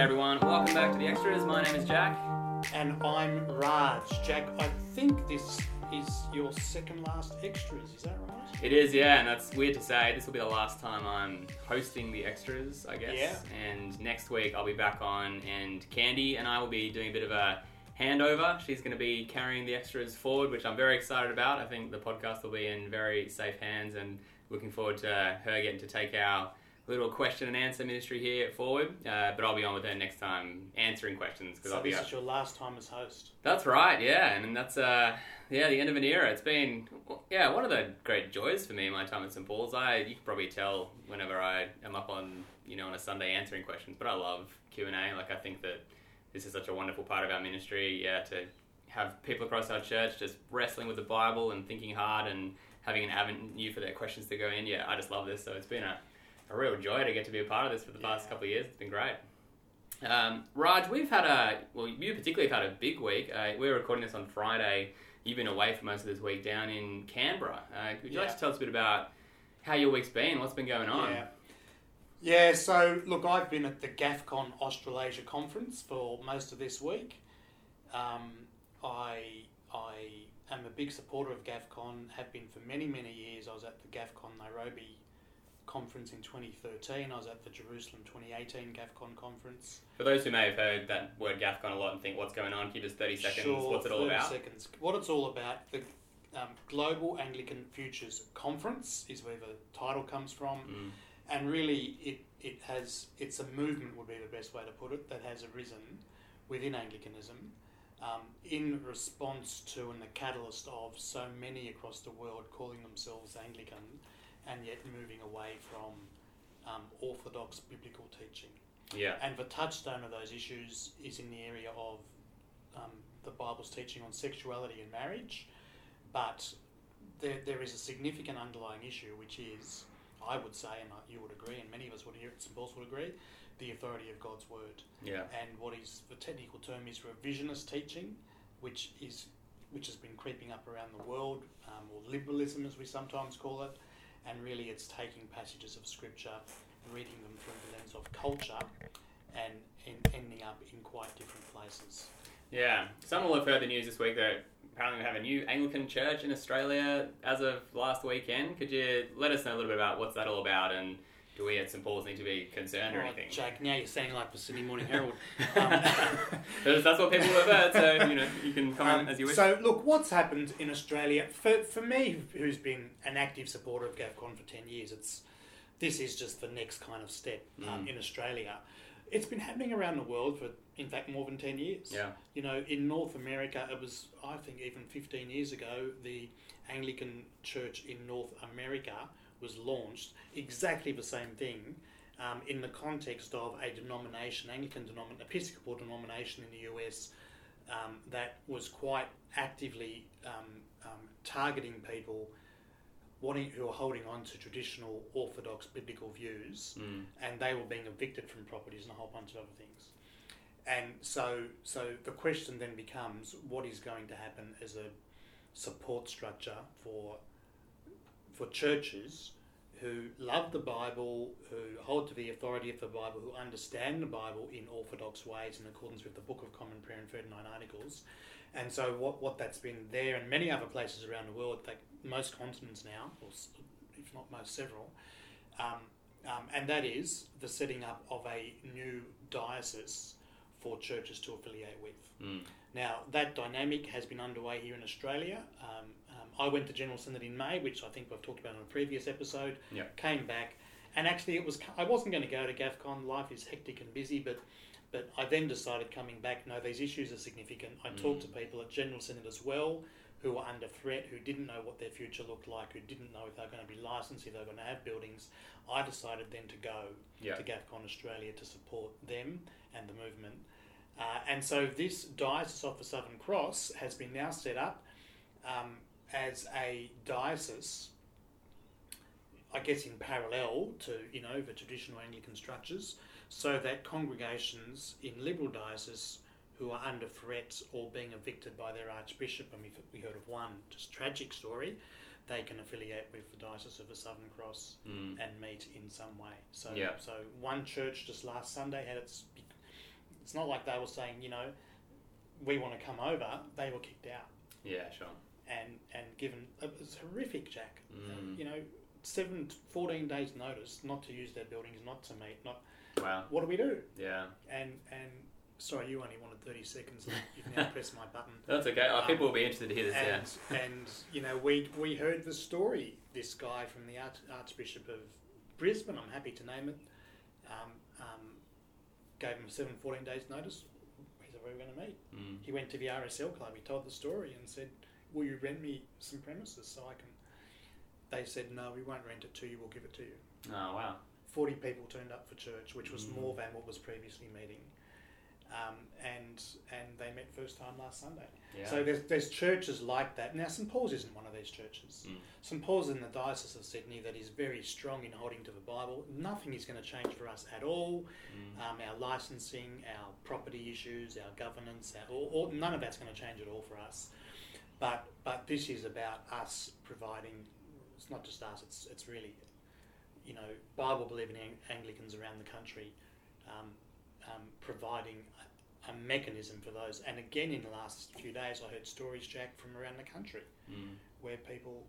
Everyone, welcome back to the Extras. My name is Jack. And I'm Raj. Jack, I think this is your second last extras, is that right? It is, yeah, and that's weird to say. This will be the last time I'm hosting the Extras, I guess. Yeah. And next week I'll be back on, and Candy and I will be doing a bit of a handover. She's going to be carrying the Extras forward, which I'm very excited about. I think the podcast will be in very safe hands, and looking forward to her getting to take our little question and answer ministry here at forward. Uh, but I'll be on with her next time answering questions because So I'll be. this up- is your last time as host. That's right, yeah, and that's uh, yeah, the end of an era. It's been yeah, one of the great joys for me in my time at St Paul's. I you can probably tell whenever I am up on you know on a Sunday answering questions, but I love Q and A. Like I think that this is such a wonderful part of our ministry. Yeah, to have people across our church just wrestling with the Bible and thinking hard and having an avenue for their questions to go in. Yeah, I just love this. So it's been a, a real joy to get to be a part of this for the past couple of years. It's been great. Um, Raj, we've had a well, you particularly have had a big week. Uh, we're recording this on Friday. You've been away for most of this week down in Canberra. Uh, would you like to tell us a bit about how your week's been? What's been going on? Yeah. Yeah, so look, I've been at the GAFCON Australasia conference for most of this week. Um, I, I am a big supporter of GAFCON, have been for many, many years. I was at the GAFCON Nairobi conference in 2013. I was at the Jerusalem 2018 GAFCON conference. For those who may have heard that word GAFCON a lot and think, "What's going on?" Can you just thirty seconds? Sure, what's it all about? Seconds. What it's all about, the um, Global Anglican Futures Conference is where the title comes from, Mm. and really it, it has it's a movement would be the best way to put it that has arisen within Anglicanism um, in response to and the catalyst of so many across the world calling themselves Anglican and yet moving away from um, orthodox biblical teaching. Yeah. And the touchstone of those issues is in the area of um, the Bible's teaching on sexuality and marriage, but there, there is a significant underlying issue, which is, I would say, and you would agree, and many of us would here at St Paul's would agree, the authority of God's word. Yeah. And what is the technical term is revisionist teaching, which is which has been creeping up around the world, um, or liberalism as we sometimes call it. And really, it's taking passages of scripture, and reading them through the lens of culture, and, and ending up in quite different places. Yeah. Some will have heard the news this week that apparently we have a new Anglican church in Australia as of last weekend. Could you let us know a little bit about what's that all about and do we at St Paul's need to be concerned or Right, anything? Jack, now you're sounding like the Sydney Morning Herald. Um, That's what people have heard, so you know you can comment Um, as you wish. So, look, what's happened in Australia for, for me, who's been an active supporter of GAFCON for ten years, it's this is just the next kind of step um, Mm. in Australia. It's been happening around the world for, in fact, more than ten years. yeah, You know, in North America, it was I think even fifteen years ago, the Anglican Church in North America was launched. Exactly the same thing. Um, in the context of a denomination, Anglican denomination, Episcopal denomination in the US, um, that was quite actively um, um, targeting people wanting who are holding on to traditional Orthodox biblical views, mm. and they were being evicted from properties and a whole bunch of other things. And so, so the question then becomes, what is going to happen as a support structure for for churches who love the Bible, who hold to the authority of the Bible, who understand the Bible in orthodox ways in accordance with the Book of Common Prayer and 39 Articles. And so, what, what that's been there and many other places around the world, like most continents now, or if not most, several, um, um, and that is the setting up of a new diocese for churches to affiliate with. Mm. Now, that dynamic has been underway here in Australia. Um, um, I went to General Synod in May, which I think we've talked about in a previous episode. Yeah. Came back, and actually, it was I wasn't going to go to GAFCON. Life is hectic and busy, but but I then decided coming back, no, these issues are significant. I talked to people at General Synod as well who were under threat, who didn't know what their future looked like, who didn't know if they were going to be licensed, if they were going to have buildings. I decided then to go Yeah. to GAFCON Australia to support them and the movement. Uh, and so this Diocese of the Southern Cross has been now set up um, as a diocese, I guess in parallel to you know the traditional Anglican structures, so that congregations in liberal dioceses who are under threat or being evicted by their archbishop, and we we heard of one just tragic story, they can affiliate with the Diocese of the Southern Cross Mm. and meet in some way. So, Yeah. so one church just last Sunday had its It's not like they were saying, you know, we want to come over. They were kicked out Yeah, sure. And and given it was horrific, Jack. Mm. You know, seven, 14 days notice not to use their buildings, not to meet, not. Wow. What do we do? Yeah. And and sorry, you only wanted thirty seconds. and You've now pressed my button. That's okay. Uh, Um, people will be interested to hear this. Yeah. And and you know we we heard the story. This guy from the Arch, Archbishop of Brisbane, I'm happy to name it, um, um, gave him seven, 14 days notice. He said, "Where are we going to meet?" Mm. He went to the RSL club. He told the story and said, "Will you rent me some premises so I can?" They said, "No, we won't rent it to you. We'll give it to you." Oh wow. Forty people turned up for church, which was Mm. more than what was previously meeting, um, and and they met first time last Sunday. Yeah. So there's, there's churches like that. Now, St Paul's isn't one of these churches. Mm. St Paul's in the Diocese of Sydney that is very strong in holding to the Bible. Nothing is going to change for us at all. Mm. Um, our licensing, our property issues, our governance, our, all, all, none of that's going to change at all for us. But but this is about us providing. It's not just us. It's it's really, you know, Bible believing Ang- Anglicans around the country, um, um, providing a, a mechanism for those. And again, in the last few days, I heard stories, Jack, from around the country Mm. where people.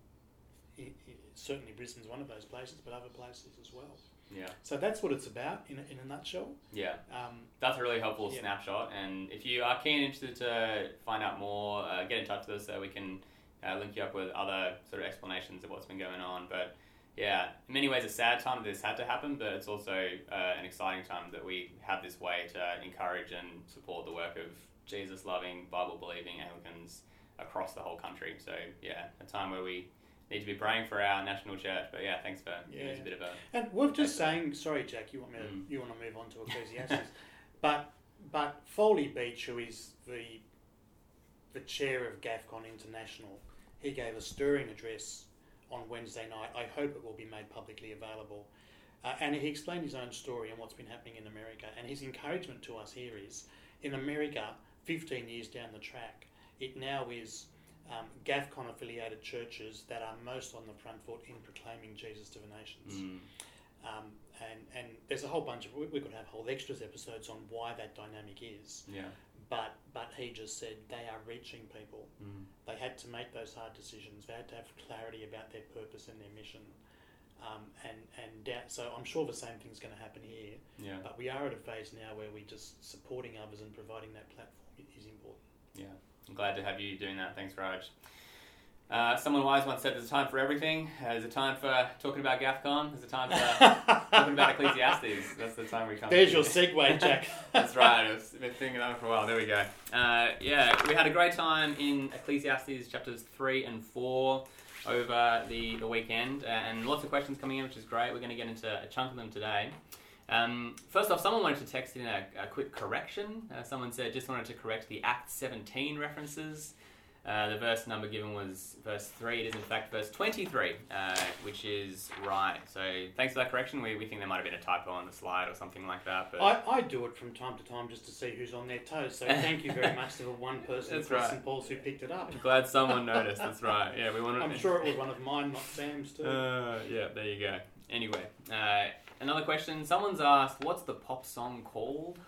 i i certainly, Brisbane's one of those places, but other places as well. Yeah. So that's what it's about in a, in a nutshell. Yeah. Um, That's a really helpful Yeah. snapshot. And if you are keen and interested to find out more, uh, get in touch with us so we can uh, link you up with other sort of explanations of what's been going on. But yeah, in many ways, a sad time that this had to happen, but it's also uh, an exciting time that we have this way to encourage and support the work of Jesus loving, Bible believing Anglicans across the whole country. So yeah, a time where we need to be praying for our national church. But yeah, thanks for giving us a bit of a. And we're just saying, sorry, Jack, you want me to, Mm. you want to move on to Ecclesiastes, but but Foley Beach, who is the the chair of GAFCON International, he gave a stirring address on Wednesday night. I hope it will be made publicly available. Uh, and he explained his own story and what's been happening in America. And his encouragement to us here is in America, 15 years down the track, it now is um, GAFCON affiliated churches that are most on the front foot in proclaiming Jesus to the nations. Mm, Um, and, and there's a whole bunch of, we, we could have whole extras episodes on why that dynamic is. yeah. But, but he just said they are reaching people. Mm, They had to make those hard decisions. They had to have clarity about their purpose and their mission. Um, and and da- so I'm sure the same thing's going to happen here. yeah. But we are at a phase now where we're just supporting others and providing that platform is important. Yeah, I'm glad to have you doing that. Thanks, Raj. Uh, someone wise once said there's a time for everything. Uh, there's a time for talking about GAFCON. There's a time for talking about Ecclesiastes. That's the time we come There's your segue, Jack. That's right. I've been thinking that for a while. There we go. Uh, yeah, we had a great time in Ecclesiastes chapters 3 and 4 over the, the weekend, uh, and lots of questions coming in, which is great. We're going to get into a chunk of them today. Um, first off, someone wanted to text in a, a quick correction. Uh, someone said just wanted to correct the Act 17 references. Uh, the verse number given was verse 3. It is, in fact, verse 23, uh, which is right. So thanks for that correction. We, we think there might have been a typo on the slide or something like that. But I, I do it from time to time just to see who's on their toes. So thank you very much to the one person at right. St Paul's who picked it up. I'm glad someone noticed. That's right. Yeah, we want to. I'm sure it was one of mine, not Sam's too. Uh, yeah, there you go. Anyway, uh, another question. Someone's asked, "What's the pop song called?"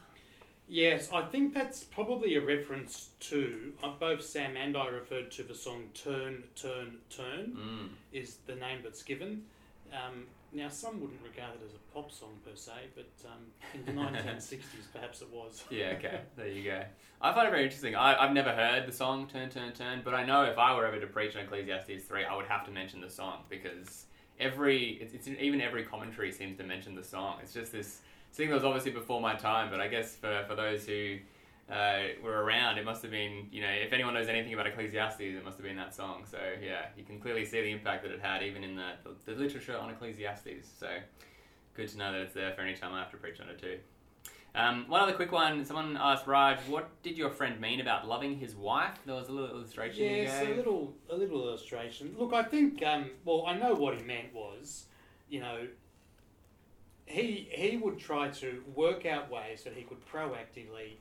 Yes, I think that's probably a reference to uh, both Sam and I referred to the song "Turn, Turn, Turn" Mm. is the name that's given. Um, now, some wouldn't regard it as a pop song per se, but um, in the 1960s, perhaps it was. Yeah. Okay. There you go. I find it very interesting. I, I've never heard the song "Turn, Turn, Turn," but I know if I were ever to preach on Ecclesiastes three, I would have to mention the song because every it's, it's even every commentary seems to mention the song. It's just this thing that was obviously before my time, but I guess for for those who uh, were around, it must have been, you know, if anyone knows anything about Ecclesiastes, it must have been that song. So, yeah, you can clearly see the impact that it had even in the, the, the literature on Ecclesiastes. So, good to know that it's there for any time I have to preach on it too. Um, one other quick one. Someone asked Raj, what did your friend mean about loving his wife? There was a little illustration Yes, a little, a little illustration. Look, I think, um, well, I know what he meant was, you know, he he would try to work out ways that he could proactively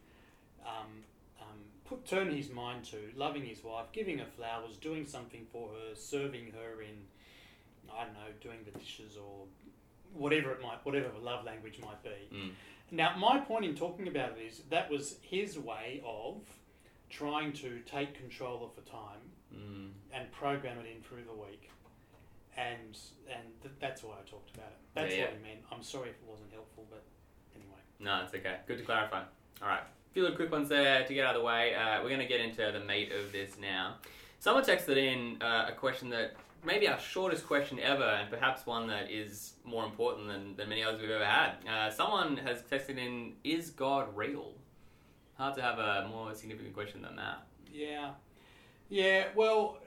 um, um, put turn his mind to loving his wife, giving her flowers, doing something for her, serving her in, I don't know, doing the dishes or whatever it might, whatever the love language might be. Mm. Now, my point in talking about it is that was his way of trying to take control of the time Mm. and program it in through the week, and and th- that's why I talked about it. That's Yeah, what he meant. I'm sorry if it wasn't helpful, but anyway. No, it's okay. Good to clarify. All right. A few little quick ones there to get out of the way. Uh, we're going to get into the meat of this now. Someone texted in uh, a question that maybe our shortest question ever, and perhaps one that is more important than, than many others we've ever had. Uh, someone has texted in, Is God real? Hard to have a more significant question than that. Yeah, yeah. Well,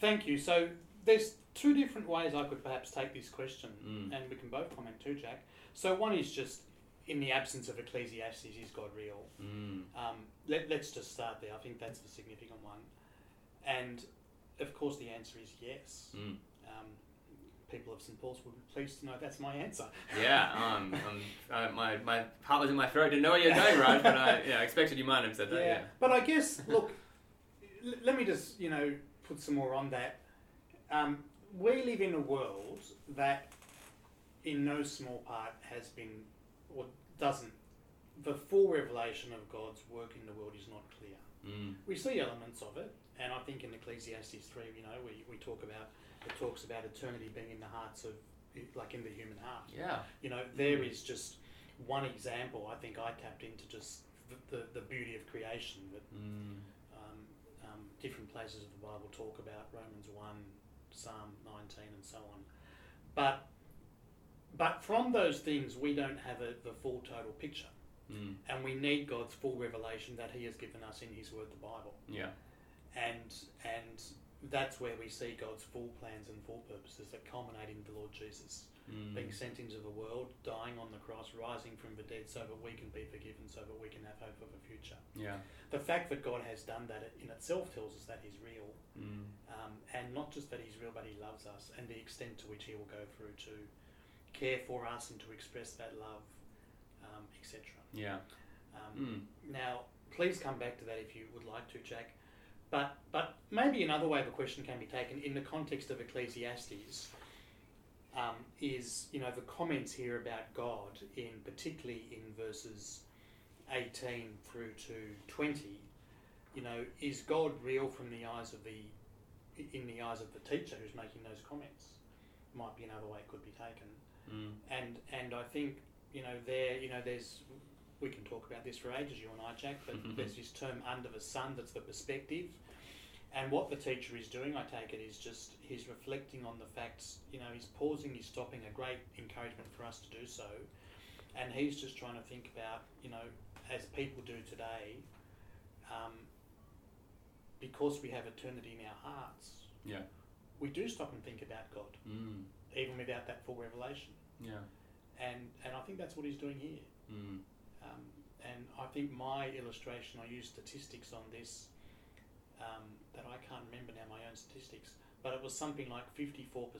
thank you. So there's two different ways I could perhaps take this question, Mm. and we can both comment too, Jack. So one is just in the absence of Ecclesiastes, is God real? Mm. Um, let, let's just start there. I think that's the significant one. And of course, the answer is yes. Mm. Um, people of St. Paul's will be pleased to know that's my answer. Yeah, um, um, uh, my, my heart was in my throat. Didn't know where you were going, right? but I yeah, I expected you might have said that. Yeah. But I guess, look, l- let me just, you know, put some more on that. Um, we live in a world that, in no small part, has been or doesn't. The full revelation of God's work in the world is not clear. Mm. We see elements of it, and I think in Ecclesiastes 3, you know, we, we talk about, it talks about eternity being in the hearts of, like in the human heart. Yeah. You know, there is just one example I think I tapped into just the, the, the beauty of creation that Mm. um, um, different places of the Bible talk about Romans 1, Psalm 19, and so on. But but from those things, we don't have a, the full total picture. Mm. And we need God's full revelation that He has given us in His Word, the Bible. Yeah. And, and that's where we see God's full plans and full purposes that culminate in the Lord Jesus Mm. being sent into the world, dying on the cross, rising from the dead so that we can be forgiven, so that we can have hope of a future. Yeah. The fact that God has done that in itself tells us that He's real, Mm. um, and not just that He's real, but He loves us, and the extent to which He will go through to care for us and to express that love, um, etc. Yeah. Um, Mm. Now, please come back to that if you would like to, Jack. But but maybe another way the question can be taken in the context of Ecclesiastes um, is you know the comments here about God in particularly in verses eighteen through to twenty. You know, is God real from the eyes of the in the eyes of the teacher who's making those comments? Might be another way it could be taken Mm. and and I think you know there you know there's we can talk about this for ages you and I Jack but there's this term under the sun that's the perspective and what the teacher is doing I take it is just he's reflecting on the facts you know he's pausing he's stopping a great encouragement for us to do so and he's just trying to think about you know as people do today um, because we have eternity in our hearts Yeah. we do stop and think about God Mm. even without that full revelation Yeah. and and I think that's what he's doing here. Mm. Um, and I think my illustration, I use statistics on this um, that I can't remember now my own statistics, but it was something like 54%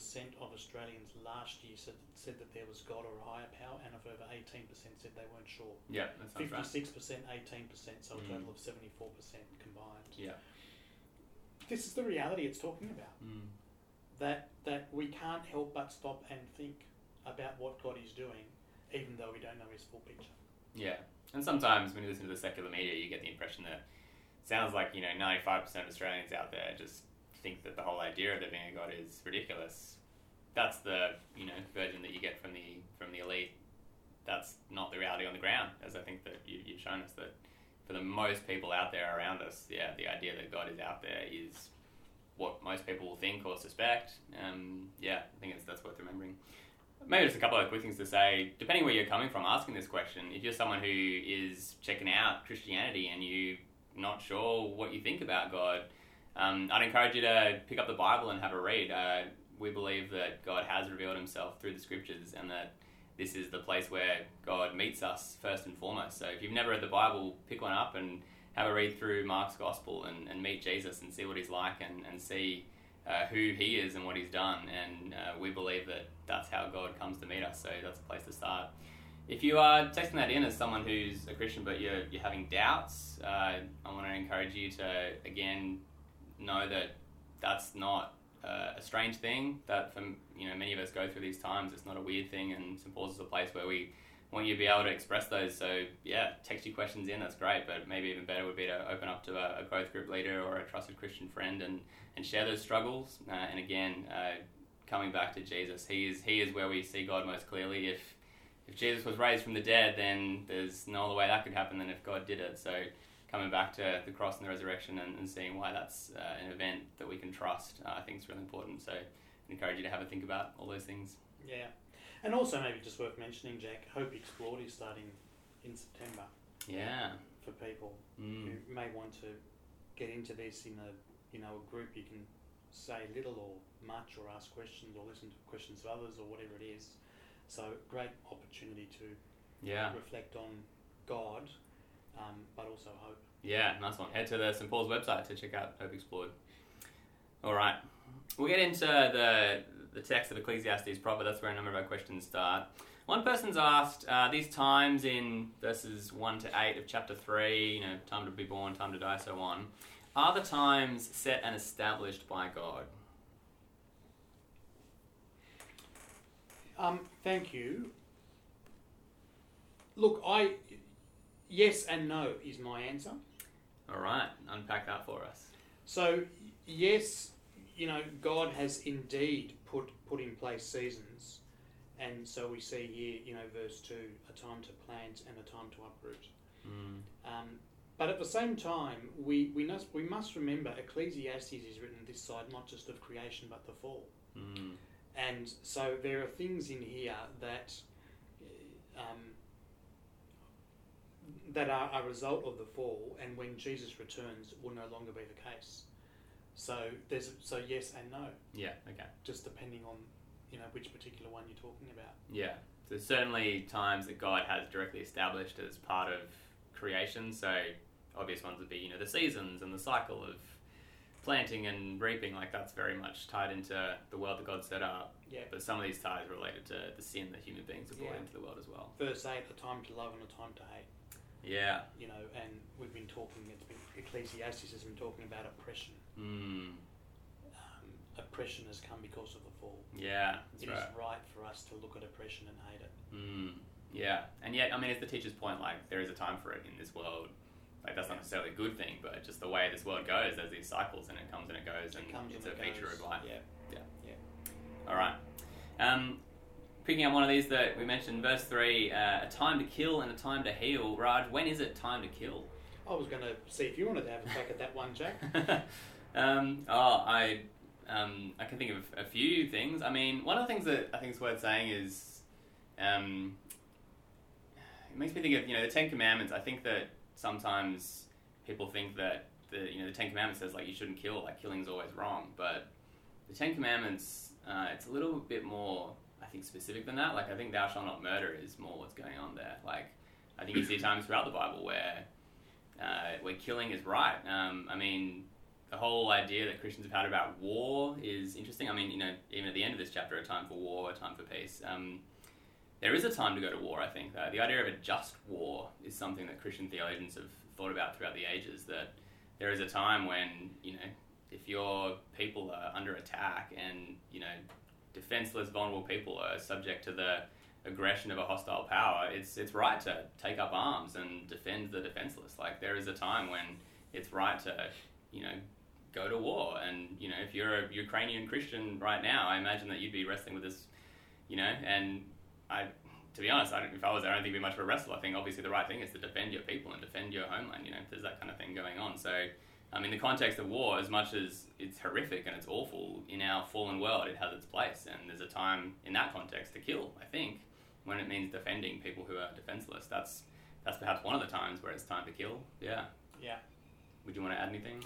of Australians last year said, said that there was God or a higher power, and a further 18% said they weren't sure. Yeah. That sounds right. 56%, 18%, so a Mm. total of 74% combined. Yeah. This is the reality it's talking about. Mm. That, that we can't help but stop and think about what God is doing, even though we don't know his full picture. Yeah. And sometimes when you listen to the secular media, you get the impression that sounds like, you know, 95% of Australians out there just think that the whole idea of there being a God is ridiculous. That's the, you know, version that you get from the from the elite. That's not the reality on the ground, as I think that you, you've shown us that for the most people out there around us, yeah, the idea that God is out there is what most people will think or suspect. Um, yeah, I think that's worth remembering. Maybe just a couple of quick things to say. Depending where you're coming from asking this question, if you're someone who is checking out Christianity and you're not sure what you think about God, um, I'd encourage you to pick up the Bible and have a read. Uh, we believe that God has revealed himself through the scriptures and that this is the place where God meets us first and foremost. So if you've never read the Bible, pick one up and have a read through Mark's gospel and, and meet Jesus and see what he's like and, and see uh, who he is and what he's done. And uh, we believe that that's how God comes to meet us. So that's a place to start. If you are texting that in as someone who's a Christian but you're, you're having doubts, uh, I want to encourage you to, again, know that that's not uh, a strange thing that for you know many of us go through these times. It's not a weird thing, and St Paul's is a place where we want you to be able to express those. So yeah, text your questions in. That's great, but maybe even better would be to open up to a, a growth group leader or a trusted Christian friend and and share those struggles. Uh, and again, uh, coming back to Jesus, he is he is where we see God most clearly. If if Jesus was raised from the dead, then there's no other way that could happen than if God did it. So coming back to the cross and the resurrection and, and seeing why that's uh, an event that we can trust, uh, I think is really important. So I encourage you to have a think about all those things. Yeah. And also maybe just worth mentioning, Jack, Hope Explored is starting in September Yeah. for people Mm. who may want to get into this in a you know a group you can say little or much or ask questions or listen to questions of others or whatever it is. So great opportunity to Yeah. reflect on God, um, but also hope. Yeah, nice one. Head to the St. Paul's website to check out Hope Explored. All right. We'll get into the, the text of Ecclesiastes proper. That's where a number of our questions start. One person's asked uh, these times in verses 1 to 8 of chapter 3, you know, time to be born, time to die, so on, are the times set and established by God? Um, thank you. Look, I yes and no is my answer. All right, unpack that for us. So yes, you know, God has indeed put in place seasons, and so we see here, you know, verse two, a time to plant and a time to uproot. Mm. Um, but at the same time, we, we must we must remember Ecclesiastes is written this side not just of creation but the fall, Mm. and so there are things in here that um, that are a result of the fall, and when Jesus returns, will no longer be the case. So there's so yes and no, Yeah, okay. just depending on you know which particular one you're talking about. Yeah, there's certainly times that God has directly established as part of creation. So obvious ones would be you know the seasons and the cycle of planting and reaping. Like that's very much tied into the world that God set up. Yeah. But some of these ties are related to the sin that human beings have brought Yeah. into the world as well. Verse eight, a time to love and a time to hate. Yeah. You know, and we've been talking. It's been Ecclesiastes has been talking about oppression. Mm. Um, oppression has come because of the fall. Yeah. It is right. right for us to look at oppression and hate it. Mm, yeah, and yet, I mean, it's the teacher's point. Like, there is a time for it in this world. Like, that's not necessarily a good thing, but just the way this world goes, there's these cycles, and it comes and it goes, and it comes it's and a it feature goes. of life. Yeah, yeah, yeah. All right. Um, picking up one of these that we mentioned, verse three: uh, a time to kill and a time to heal. Raj, when is it time to kill? I was going to see if you wanted to have a crack at that one, Jack. um, oh, I, um, I can think of a few things. I mean, one of the things that I think is worth saying is, um, it makes me think of you know the Ten Commandments. I think that sometimes people think that the you know the Ten Commandments says like you shouldn't kill, like killing's always wrong, but the Ten Commandments uh, it's a little bit more I think specific than that. Like I think thou shalt not murder is more what's going on there. Like I think you see times throughout the Bible where uh, where killing is right. Um, I mean, the whole idea that Christians have had about war is interesting. I mean, you know, even at the end of this chapter, a time for war, a time for peace. Um, there is a time to go to war, I think. Uh, the idea of a just war is something that Christian theologians have thought about throughout the ages. That there is a time when, you know, if your people are under attack and, you know, defenseless, vulnerable people are subject to the aggression of a hostile power, it's it's right to take up arms and defend the defenseless. Like there is a time when it's right to, you know, go to war. And you know, if you're a Ukrainian Christian right now, I imagine that you'd be wrestling with this, you know. And I, to be honest, I if I was there, I don't think it'd be much of a wrestle. I think obviously the right thing is to defend your people and defend your homeland. You know, if there's that kind of thing going on. So. Um, in the context of war, as much as it's horrific and it's awful, in our fallen world, it has its place, and there's a time in that context to kill. I think when it means defending people who are defenseless. That's that's perhaps one of the times where it's time to kill. Yeah. Yeah. Would you want to add anything?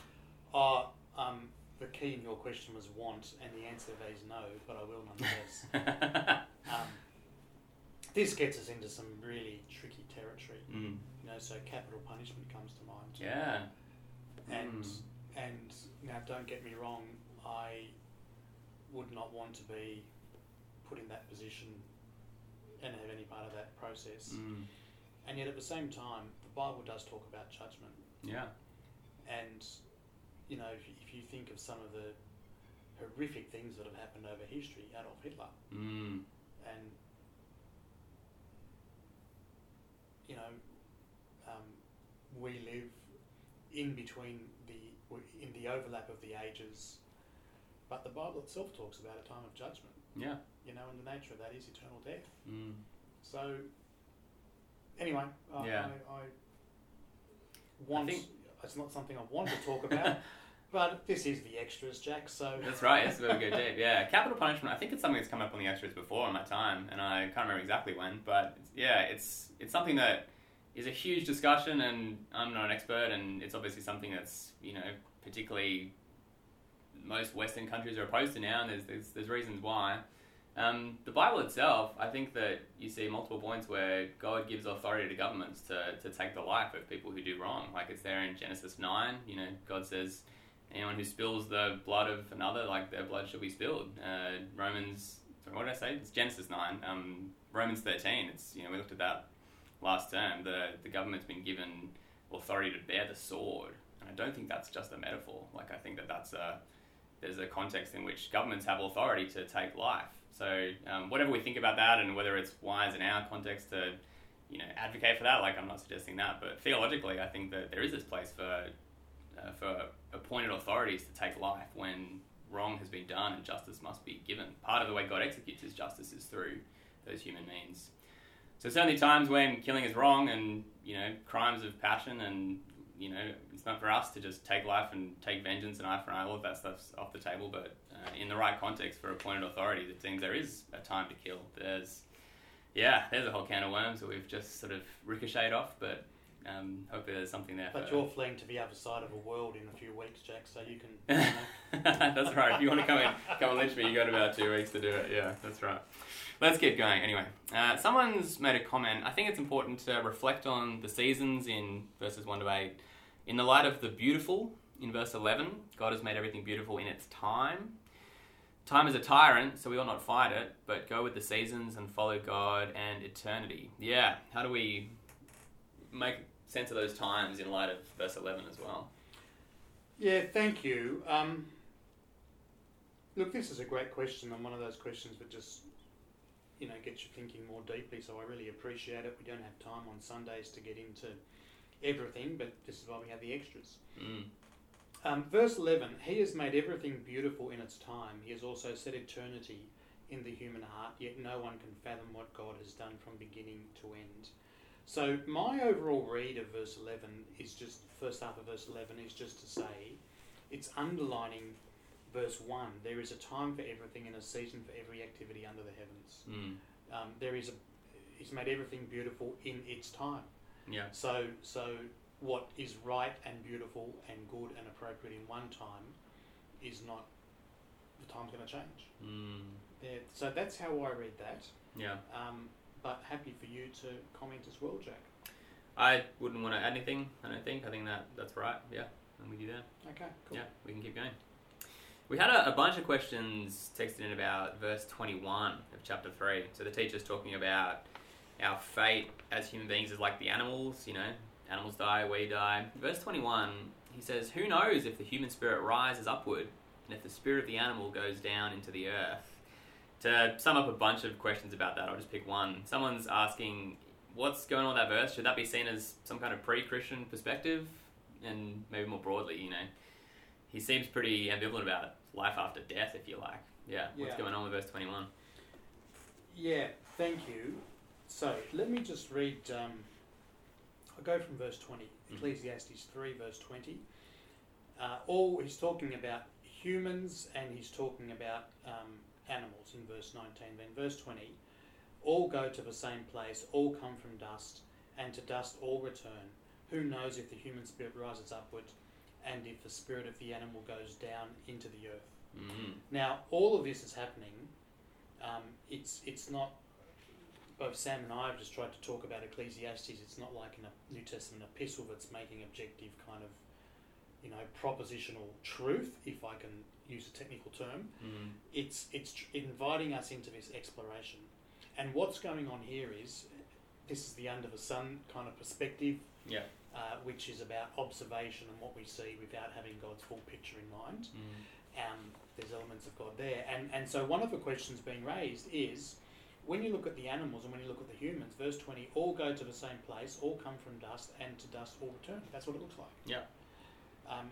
Uh, um, the key in your question was want, and the answer is no, but I will nonetheless. um, this gets us into some really tricky territory. mm. You know, so capital punishment comes to mind. Yeah. And Mm. and now, don't get me wrong, I would not want to be put in that position and have any part of that process. Mm. And yet, at the same time, the Bible does talk about judgment. Yeah. And, you know, if you, if you think of some of the horrific things that have happened over history. Adolf Hitler, Mm. and you know, um, we live in between the in the overlap of the ages, but the Bible itself talks about a time of judgment. Yeah. You know, and the nature of that is eternal death. Mm. So, anyway, I, Yeah. I, I want. think- it's not something I want to talk about, but this is the extras, Jack. So That's right. It's where we go deep. Yeah, capital punishment. I think it's something that's come up on the extras before in my time, and I can't remember exactly when. But it's, yeah, it's it's something that is a huge discussion, and I'm not an expert, and it's obviously something that's you know particularly most Western countries are opposed to now, and there's there's, there's reasons why. Um, the Bible itself, I think that you see multiple points where God gives authority to governments to, to take the life of people who do wrong. Like it's there in Genesis 9, you know, God says, anyone who spills the blood of another, like their blood shall be spilled. Uh, Romans, sorry, what did I say? It's Genesis 9. Um, Romans 13, it's, you know, we looked at that last term. The, the government's been given authority to bear the sword. And I don't think that's just a metaphor. Like, I think that that's a, there's a context in which governments have authority to take life. So, um, whatever we think about that, and whether it's wise in our context to, you know, advocate for that, like I'm not suggesting that, but theologically, I think that there is this place for, uh, for appointed authorities to take life when wrong has been done and justice must be given. Part of the way God executes His justice is through those human means. So certainly times when killing is wrong and you know crimes of passion and you know it's not for us to just take life and take vengeance and eye for an eye. All of that stuff's off the table. But uh, in the right context for appointed authorities, it seems there is a time to kill. There's yeah, there's a whole can of worms that we've just sort of ricocheted off, but um, hopefully there's something there. But for, you're fleeing to the other side of the world in a few weeks, Jack. So you can. You know, that's right. If you want to come in, come and lynch me, you got about two weeks to do it. Yeah, that's right. Let's get going. Anyway, uh, someone's made a comment. I think it's important to reflect on the seasons in verses one to eight, in the light of the beautiful. In verse eleven, God has made everything beautiful in its time. Time is a tyrant, so we ought not fight it, but go with the seasons and follow God and eternity. Yeah, how do we make sense of those times in light of verse eleven as well? yeah, thank you. Um, look, this is a great question, and one of those questions that just you know gets you thinking more deeply. So I really appreciate it. We don't have time on Sundays to get into everything, but this is why we have the extras. Mm. Um, verse 11 He has made everything beautiful in its time. He has also set eternity in the human heart, yet no one can fathom what God has done from beginning to end. So, my overall read of verse 11 is just, first half of verse 11 is just to say, it's underlining verse 1. There is a time for everything and a season for every activity under the heavens. Mm. Um, there is a, He's made everything beautiful in its time. Yeah. So, so what is right and beautiful and good and appropriate in one time is not the time's going to change. Mm. Yeah, so that's how I read that. Yeah. Um, but happy for you to comment as well, Jack. I wouldn't want to add anything. I don't think. I think that that's right. Yeah, I'm with you there. Okay, cool. Yeah, we can keep going. We had a, a bunch of questions texted in about verse 21 of chapter 3. So the teacher's talking about our fate as human beings is like the animals, you know, animals die, we die. Verse 21, he says, Who knows if the human spirit rises upward and if the spirit of the animal goes down into the earth? To sum up a bunch of questions about that, I'll just pick one. Someone's asking, What's going on with that verse? Should that be seen as some kind of pre Christian perspective? And maybe more broadly, you know, he seems pretty ambivalent about it. life after death, if you like. Yeah, what's going on with verse 21? Yeah, thank you. So let me just read. Um, I'll go from verse 20, Mm. Ecclesiastes 3, verse 20. Uh, all he's talking about humans and he's talking about um, animals in verse 19. Then verse 20, all go to the same place, all come from dust, and to dust all return. Who knows if the human spirit rises upward, and if the spirit of the animal goes down into the earth? Mm. Now, all of this is happening. Um, it's it's not. Both Sam and I have just tried to talk about Ecclesiastes. It's not like in a New Testament epistle that's making objective kind of, you know, propositional truth, if I can use a technical term. Mm. It's it's tr- inviting us into this exploration, and what's going on here is, this is the under the sun kind of perspective Yeah. uh, which is about observation and what we see without having God's full picture in mind. Mm. um, there's elements of God there. And, and so one of the questions being raised is when you look at the animals and when you look at the humans, verse 20, all go to the same place, all come from dust, and to dust all return. That's what it looks like. Yeah. Um,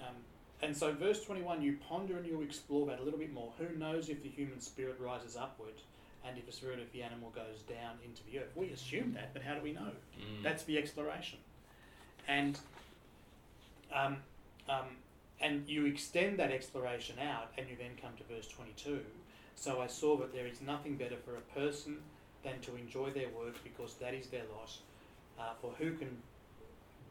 um, and so, verse 21, you ponder and you explore that a little bit more. Who knows if the human spirit rises upward and if the spirit of the animal goes down into the earth? We assume that, but how do we know? Mm. That's the exploration. And um, um, and you extend that exploration out, and you then come to verse 22. So I saw that there is nothing better for a person than to enjoy their work because that is their lot. Uh, for who can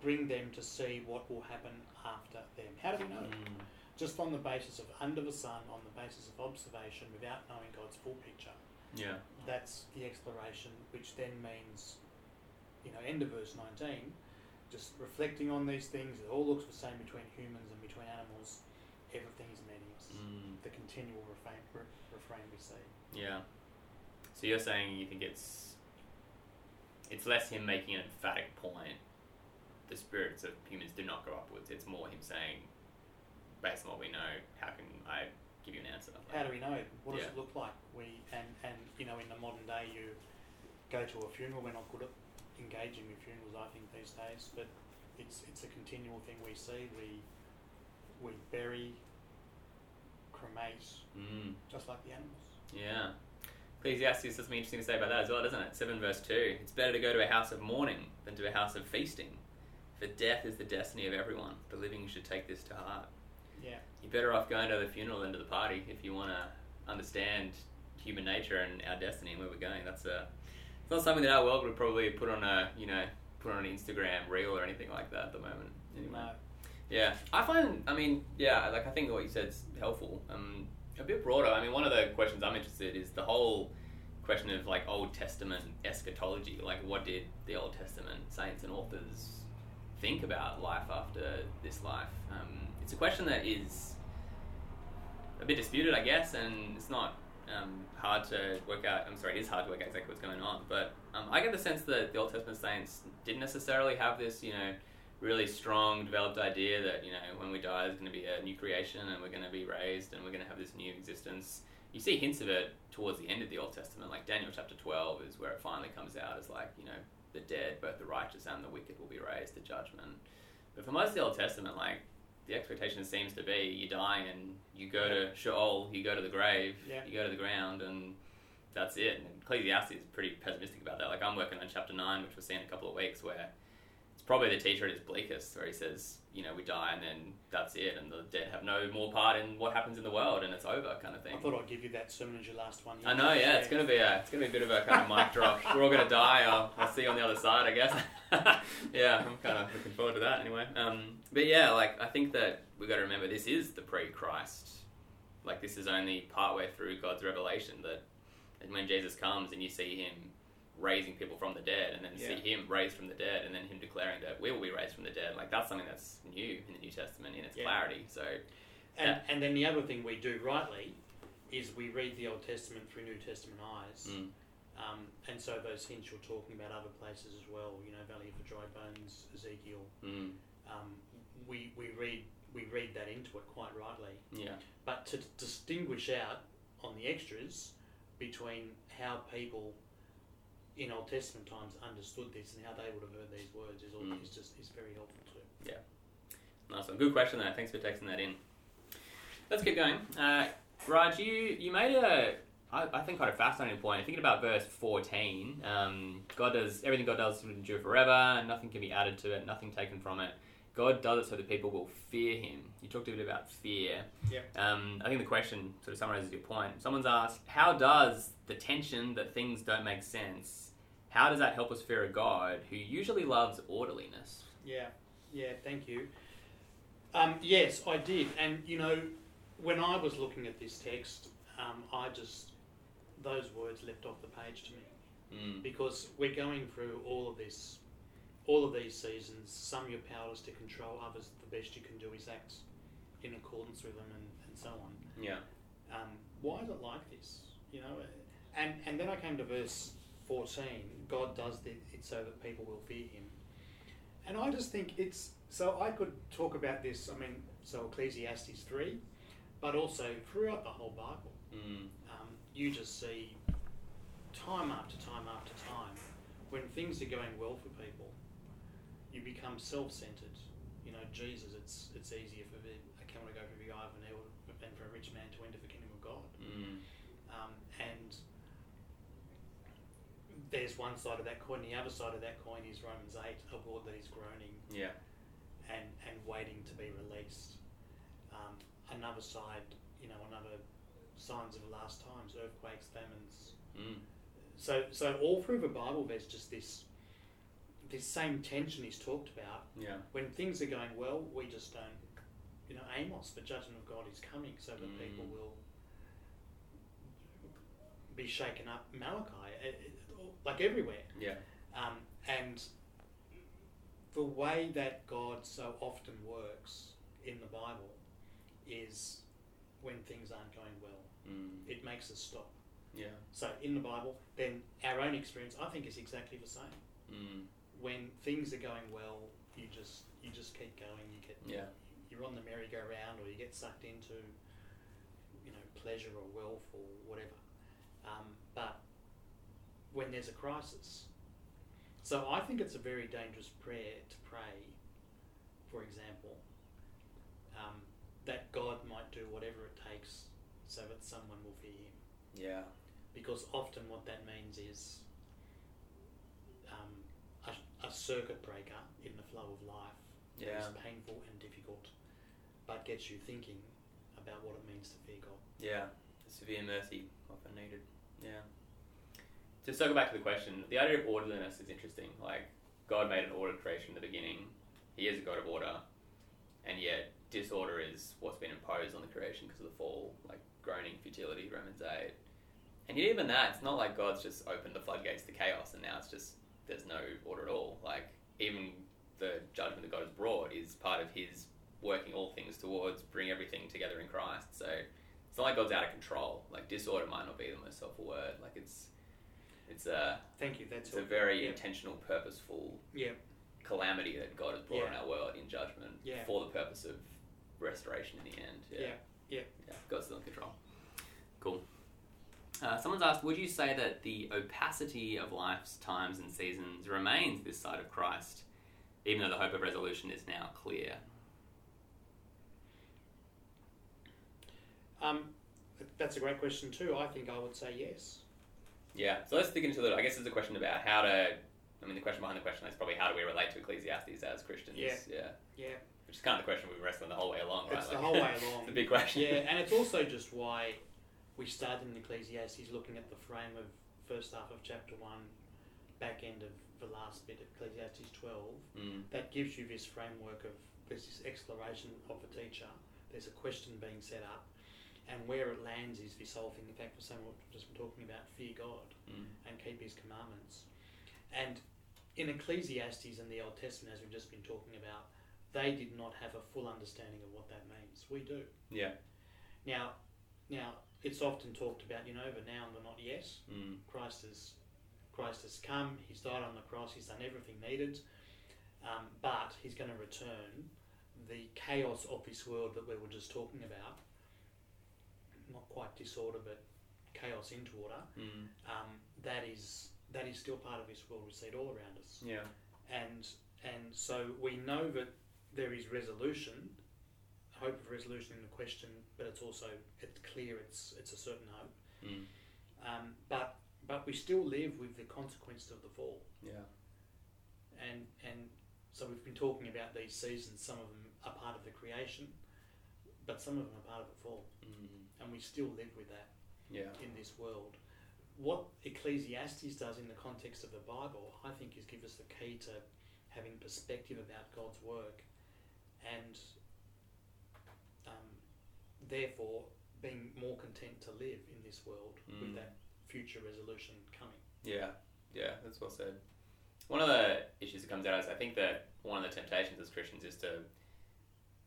bring them to see what will happen after them? How do we know? Mm. Just on the basis of under the sun, on the basis of observation, without knowing God's full picture. Yeah. That's the exploration, which then means, you know, end of verse 19, just reflecting on these things, it all looks the same between humans and between animals. Everything is meaningless. Mm. The continual refrain, refrain we see. Yeah. So you're saying you think it's it's less him making an emphatic point. The spirits of humans do not go upwards. It's more him saying, based on what we know, how can I give you an answer? How do we know? What does Yeah. it look like? We and and you know, in the modern day, you go to a funeral. We're not good at engaging with funerals, I think, these days. But it's it's a continual thing we see. We we bury, cremate, Mm. just like the animals. Yeah. Ecclesiastes has something interesting to say about that as well, doesn't it? 7 verse 2. It's better to go to a house of mourning than to a house of feasting. For death is the destiny of everyone. The living should take this to heart. Yeah. You're better off going to the funeral than to the party if you want to understand human nature and our destiny and where we're going. That's a, it's not something that our world would probably put on a, you know, put on an Instagram reel or anything like that at the moment. Anyway. No. Yeah, I find. I mean, yeah, like I think what you said's helpful. Um, a bit broader. I mean, one of the questions I'm interested in is the whole question of like Old Testament eschatology. Like, what did the Old Testament saints and authors think about life after this life? Um, it's a question that is a bit disputed, I guess, and it's not um, hard to work out. I'm sorry, it is hard to work out exactly what's going on. But um, I get the sense that the Old Testament saints didn't necessarily have this, you know really strong developed idea that you know when we die there's going to be a new creation and we're going to be raised and we're going to have this new existence. You see hints of it towards the end of the old testament like daniel chapter 12 is where it finally comes out as like you know the dead both the righteous and the wicked will be raised to judgment. But for most of the old testament like the expectation seems to be you die and you go to sheol you go to the grave Yeah. you go to the ground and that's it. And ecclesiastes is pretty pessimistic about that. Like i'm working on chapter 9 which we'll see in a couple of weeks where probably the teacher at his bleakest, where he says, you know, we die and then that's it, and the dead have no more part in what happens in the world, and it's over, kind of thing. I thought I'd give you that sermon as your last one. I know, yeah, it's gonna be a, it's gonna be a bit of a kind of mic drop. We're all gonna die. I'll, I'll see you on the other side, I guess. yeah, I'm kind of looking forward to that anyway. Um, but yeah, like I think that we got to remember this is the pre-Christ. Like this is only partway through God's revelation that, and when Jesus comes and you see him raising people from the dead, and then Yeah. see him raised from the dead, and then him declaring that we will be raised from the dead. Like that's something that's new in the New Testament in its Yeah. clarity. So And, Yeah. and then the other thing we do rightly is we read the Old Testament through New Testament eyes. mm, Um, and so those hints you're talking about other places as well, you know, Valley of the Dry Bones, Ezekiel, mm, um, we, we read we read that into it quite rightly. yeah, But to distinguish out on the extras between how people in Old Testament times understood this and how they would have heard these words is, all, Mm. is just is very helpful too. Yeah, nice one. Good question though. Thanks for texting that in. Let's keep going. Uh, Raj, you you made a I, I think quite a fascinating point. Thinking about verse fourteen, um, God does everything God does will endure forever. and Nothing can be added to it. Nothing taken from it. God does it so that people will fear Him. You talked a bit about fear. Yeah. Um, I think the question sort of summarizes your point. Someone's asked, how does the tension that things don't make sense, how does that help us fear a God who usually loves orderliness? Yeah, yeah, thank you. Um, yes, I did. And, you know, when I was looking at this text, um, I just, those words leapt off the page to me Mm. because we're going through all of this, all of these seasons. Some you're powerless to control, others the best you can do is act in accordance with them and, and so on. Yeah. um, why is it like this? You know, and and then I came to verse fourteen. God does it so that people will fear Him, and I just think it's so. I could talk about this. I mean, so Ecclesiastes three, but also throughout the whole Bible, Mm. um, you just see time after time after time when things are going well for people, you become self-centered. You know, Jesus, it's it's easier for the, a camel to go through the eye of a needle than for a rich man to enter the kingdom of God. Mm. Um, and there's one side of that coin. The other side of that coin is Romans eight, a world that is groaning Yeah. and and waiting to be released. Um, another side, you know, another signs of the last times, earthquakes, famines. Mm. So so all through the Bible, there's just this this same tension is talked about. Yeah. When things are going well, we just don't. You know, Amos, the judgment of God is coming, so that people Mm. will be shaken up. Malachi, it, like everywhere. Yeah. Um, and the way that God so often works in the Bible is when things aren't going well. Mm. It makes us stop. Yeah. So in the Bible, then our own experience, I think, is exactly the same. Mm. When things are going well, you just you just keep going. You get Yeah. you're on the merry-go-round, or you get sucked into you know pleasure or wealth or whatever. Um, when there's a crisis, so I think it's a very dangerous prayer to pray. For example, um, that God might do whatever it takes so that someone will fear Him Yeah. because often what that means is um, a, a circuit breaker in the flow of life Yeah. is painful and difficult, but gets you thinking about what it means to fear God. Yeah. Severe mercy often needed. Yeah. To circle back to the question, the idea of orderliness is interesting. Like God made an ordered creation in the beginning. He is a God of order, and yet disorder is what's been imposed on the creation because of the fall, like groaning, futility, Romans eight. And yet even that, it's not like God's just opened the floodgates to chaos and now it's just there's no order at all. Like even the judgment that God has brought is part of His working all things towards bring everything together in Christ. So it's not like God's out of control. Like disorder might not be the most helpful word. Like it's it's a Thank you. That's it's a very yeah. intentional, purposeful yeah. calamity that God has brought Yeah. our world in judgment Yeah. for the purpose of restoration in the end. Yeah. Yeah. Yeah, God's still in control. Cool. Uh, someone's asked, would you say that the opacity of life's times and seasons remains this side of Christ, even though the hope of resolution is now clear? Um, that's a great question too. I think I would say yes. Yeah, so let's dig into the. I guess there's a question about how to. I mean, the question behind the question is probably how do we relate to Ecclesiastes as Christians? Yeah. Yeah. Yeah. Which is kind of the question we've been wrestling the whole way along, right? It's the whole way along. it's a big question. Yeah, and it's also just why we started in Ecclesiastes looking at the frame of first half of chapter one, back end of the last bit of Ecclesiastes twelve. Mm. That gives you this framework of there's this exploration of the teacher. There's a question being set up, and where it lands is this whole thing. In fact, for someone we've just been talking about, fear God Mm. and keep His commandments. And in Ecclesiastes and the Old Testament, as we've just been talking about, they did not have a full understanding of what that means. We do. Yeah. Now, now it's often talked about, you know, the now and the not yet. Mm. Christ has, Christ has come. He's died on the cross. He's done everything needed, um, but he's going to return. The chaos of this world that we were just talking about, not quite disorder, but chaos into order. Mm. Um, that is that is still part of this world we see it all around us Yeah. and and so we know that there is resolution, hope of resolution in the question, but it's also it's clear it's it's a certain hope. Mm. Um, but but we still live with the consequences of the fall, Yeah. and and so we've been talking about these seasons. Some of them are part of the creation, but some of them are part of the fall, Mm. And we still live with that Yeah. in this world. What Ecclesiastes does in the context of the Bible, I think, is give us the key to having perspective about God's work and um, therefore being more content to live in this world Mm. with that future resolution coming. Yeah, yeah, that's well said. One of the issues that comes out is I think that one of the temptations as Christians is to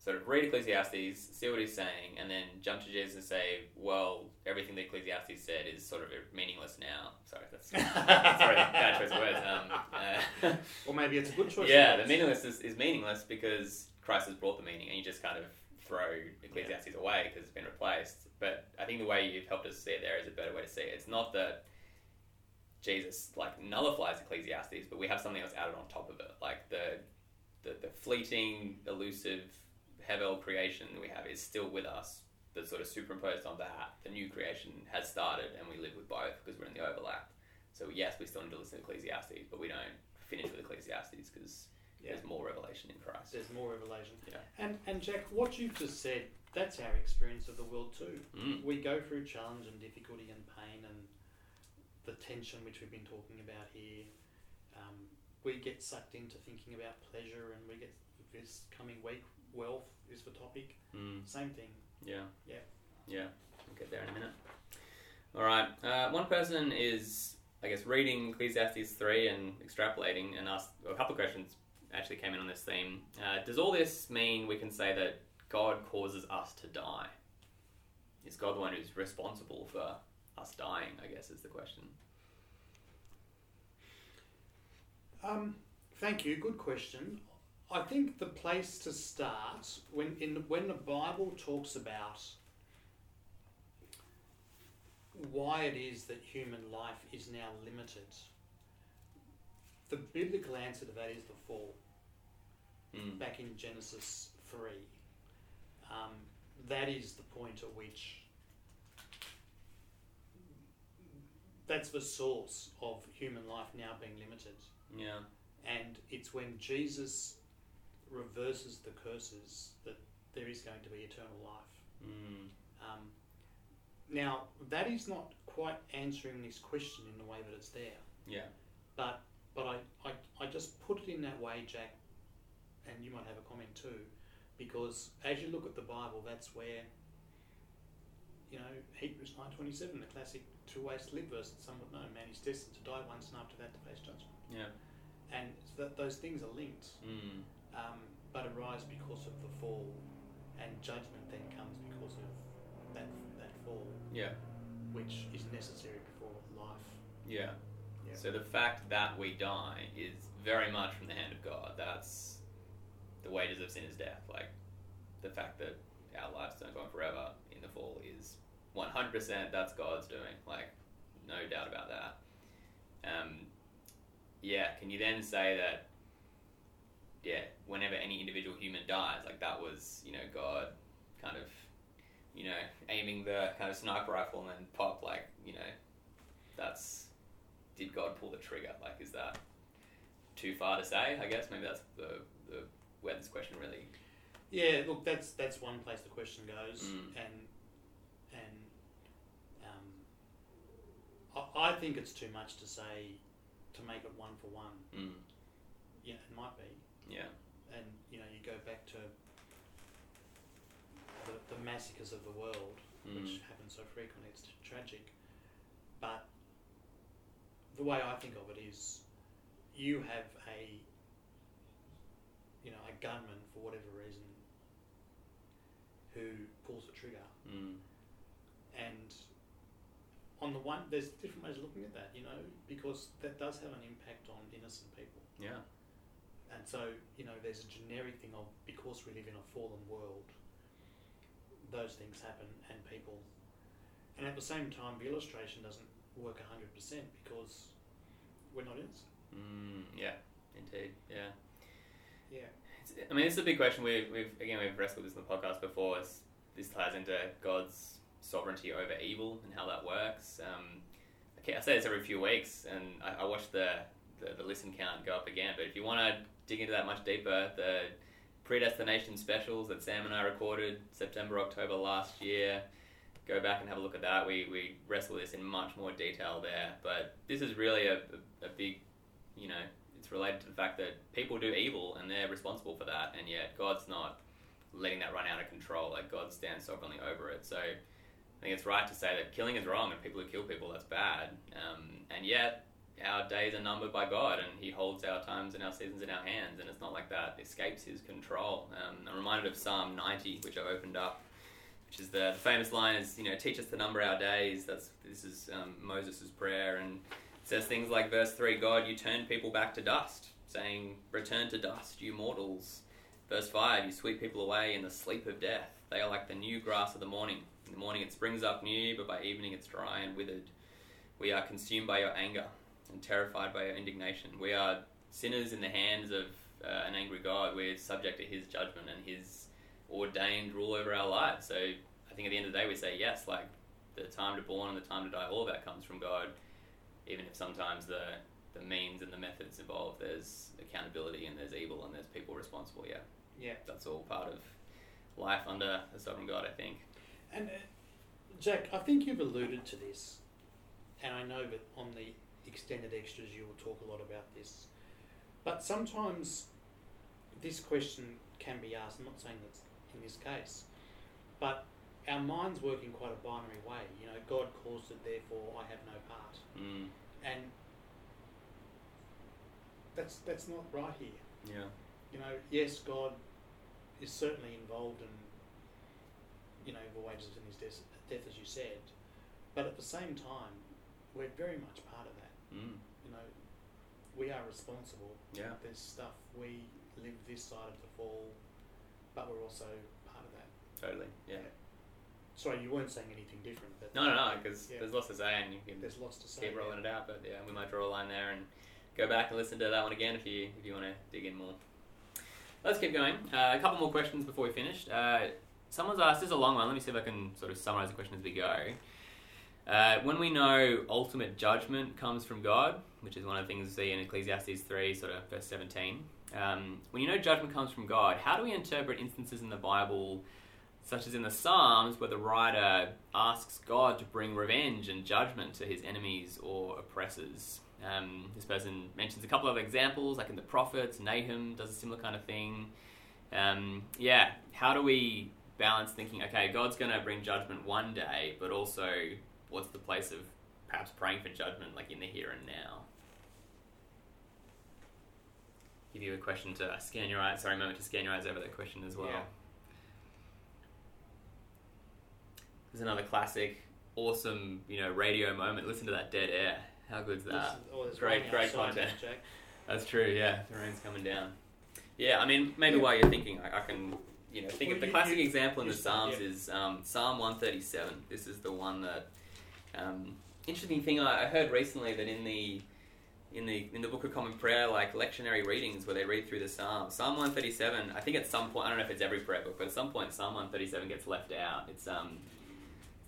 sort of read Ecclesiastes, see what he's saying, and then jump to Jesus and say, well, everything that Ecclesiastes said is sort of meaningless now. Sorry, that's, a bad choice of words. Um, uh, Or maybe it's a good choice. yeah, the meaningless is, is meaningless because Christ has brought the meaning, and you just kind of throw Ecclesiastes away because it's been replaced. But I think the way you've helped us see it there is a better way to see it. It's not that Jesus like nullifies Ecclesiastes, but we have something else added on top of it, like the the, the fleeting, elusive Hevel creation we have is still with us. That's sort of superimposed on that. The new creation has started, and we live with both because we're in the overlap. So yes, we still need to listen to Ecclesiastes, but we don't finish with Ecclesiastes because Yeah. there's more revelation in Christ. There's more revelation. Yeah. And and Jack, what you've just said, that's our experience of the world too. Mm. We go through challenge and difficulty and pain and the tension which we've been talking about here. Um, we get sucked into thinking about pleasure, and we get this coming week. Wealth is the topic. Mm. Same thing. Yeah. Yeah. Yeah. We'll get there in a minute. All right. Uh, one person is, I guess, reading Ecclesiastes 3 and extrapolating and asked a couple of questions actually came in on this theme. Uh, does all this mean we can say that God causes us to die? Is God the one who's responsible for us dying, I guess, is the question. Um, thank you. Good question. I think the place to start when in the, when the Bible talks about why it is that human life is now limited, the biblical answer to that is the fall. Mm. Back in Genesis three, um, that is the point at which that's the source of human life now being limited Yeah. and it's when Jesus reverses the curses that there is going to be eternal life. Mm. Um, now, that is not quite answering this question in the way that it's there, Yeah. but but I, I, I just put it in that way, Jack, and you might have a comment too, because as you look at the Bible, that's where you know Hebrews nine twenty seven, the classic two ways to live verse that some would know, man is destined to die once, and after that to face judgment, Yeah. and that those things are linked. Mm. Um, but arise because of the fall, and judgment then comes because of that that fall, Yeah. which is necessary before life. Yeah. Yeah. So the fact that we die is very much from the hand of God. That's the wages of sin is death. Like the fact that our lives don't go on forever in the fall is 100% that's God's doing. Like no doubt about that. Um, yeah. Can you then say that? Yeah. Whenever any individual human dies, like that was you know God, kind of, you know, aiming the kind of sniper rifle and then pop like you know, that's did God pull the trigger? Like, is that too far to say? I guess maybe that's the, the where this question really. Yeah, look, that's that's one place the question goes, Mm. and and um, I, I think it's too much to say to make it one for one. Mm, Yeah, it might be, yeah. and you know, you go back to the, the massacres of the world, which Mm, happen so frequently. It's tragic. But the way I think of it is you have a you know, a gunman for whatever reason who pulls the trigger mm, and on the one there's different ways of looking at that, you know, because that does have an impact on innocent people. yeah. And so, you know, there's a generic thing of because we live in a fallen world, those things happen and people. And at the same time, the illustration doesn't work 100% because we're not innocent. Mm, yeah. Indeed. Yeah. Yeah. It's, I mean, is a big question. We've, we've again we've wrestled with this in the podcast before. It's, this ties into God's sovereignty over evil and how that works. Um, okay, I say this every few weeks, and I, I watch the, the the listen count go up again. But if you want to dig into that much deeper, the predestination specials that Sam and I recorded September October last year. Go back and have a look at that. We, we wrestle this in much more detail there. But this is really a, a, a big, you know, it's related to the fact that people do evil and they're responsible for that, and yet God's not letting that run out of control. Like God stands sovereignly over it. So I think it's right to say that killing is wrong, and people who kill people that's bad. Um, and yet our days are numbered by God, and He holds our times and our seasons in our hands, and it's not like that escapes His control. Um, I'm reminded of Psalm 90, which I've opened up. Which is the, the famous line is, you know, teach us to number our days. That's this is um, Moses' prayer, and it says things like verse 3 God, you turn people back to dust, saying, Return to dust, you mortals. Verse 5 You sweep people away in the sleep of death. They are like the new grass of the morning. In the morning it springs up new, but by evening it's dry and withered. We are consumed by your anger and terrified by our indignation. We are sinners in the hands of uh, an angry God. We're subject to His judgment and His ordained rule over our lives. So I think at the end of the day, we say yes. Like the time to born and the time to die, all of that comes from God. Even if sometimes the the means and the methods involved, there's accountability and there's evil and there's people responsible. Yeah, Yeah. that's all part of life under a sovereign God. I think. And uh, Jack, I think you've alluded to this, and I know that on the extended extras you will talk a lot about this. But sometimes this question can be asked. I'm not saying that's in this case, but our minds work in quite a binary way. You know, God caused it, therefore I have no part, Mm, and that's that's not right here. yeah. You know, yes, God is certainly involved in, you know, the wages in his death, death, as you said, but at the same time, we're very much part of. Mm, You know, we are responsible. yeah. There's stuff we live this side of the fall, but we're also part of that. Totally. Yeah. Sorry, you weren't saying anything different, but No, no, no. Because Yeah. there's lots to say, and you can there's lots to say. keep yeah. rolling it out. But yeah, we might draw a line there and go back and listen to that one again if you if you want to dig in more. Let's keep going. Uh, a couple more questions before we finish. Uh, someone's asked. This is a long one. Let me see if I can sort of summarize the question as we go. Uh, when we know ultimate judgment comes from God, which is one of the things we see in Ecclesiastes 3, sort of verse 17, um, when you know judgment comes from God, how do we interpret instances in the Bible, such as in the Psalms, where the writer asks God to bring revenge and judgment to his enemies or oppressors? Um, this person mentions a couple of examples, like in the prophets, Nahum does a similar kind of thing. Um, yeah, how do we balance thinking, okay, God's going to bring judgment one day, but also what's the place of perhaps praying for judgment, like in the here and now? Give you a question to scan your eyes. Sorry, a moment to scan your eyes over that question as well. Yeah. There's another classic, awesome, you know, radio moment. Listen to that dead air. How good's that? oh, Great- great content. That's true. Yeah, the rain's coming down. Yeah, I mean, maybe Yeah. while you're thinking, I, I can, you know, think Well, of the you- classic you- example in the Psalms yeah. is um, Psalm 137. This is the one that. Um, interesting thing I, heard recently that in the in the in the Book of Common Prayer, like lectionary readings where they read through the Psalms, Psalm 137. I think at some point, I don't know if it's every prayer book, but at some point, Psalm 137 gets left out. It's um.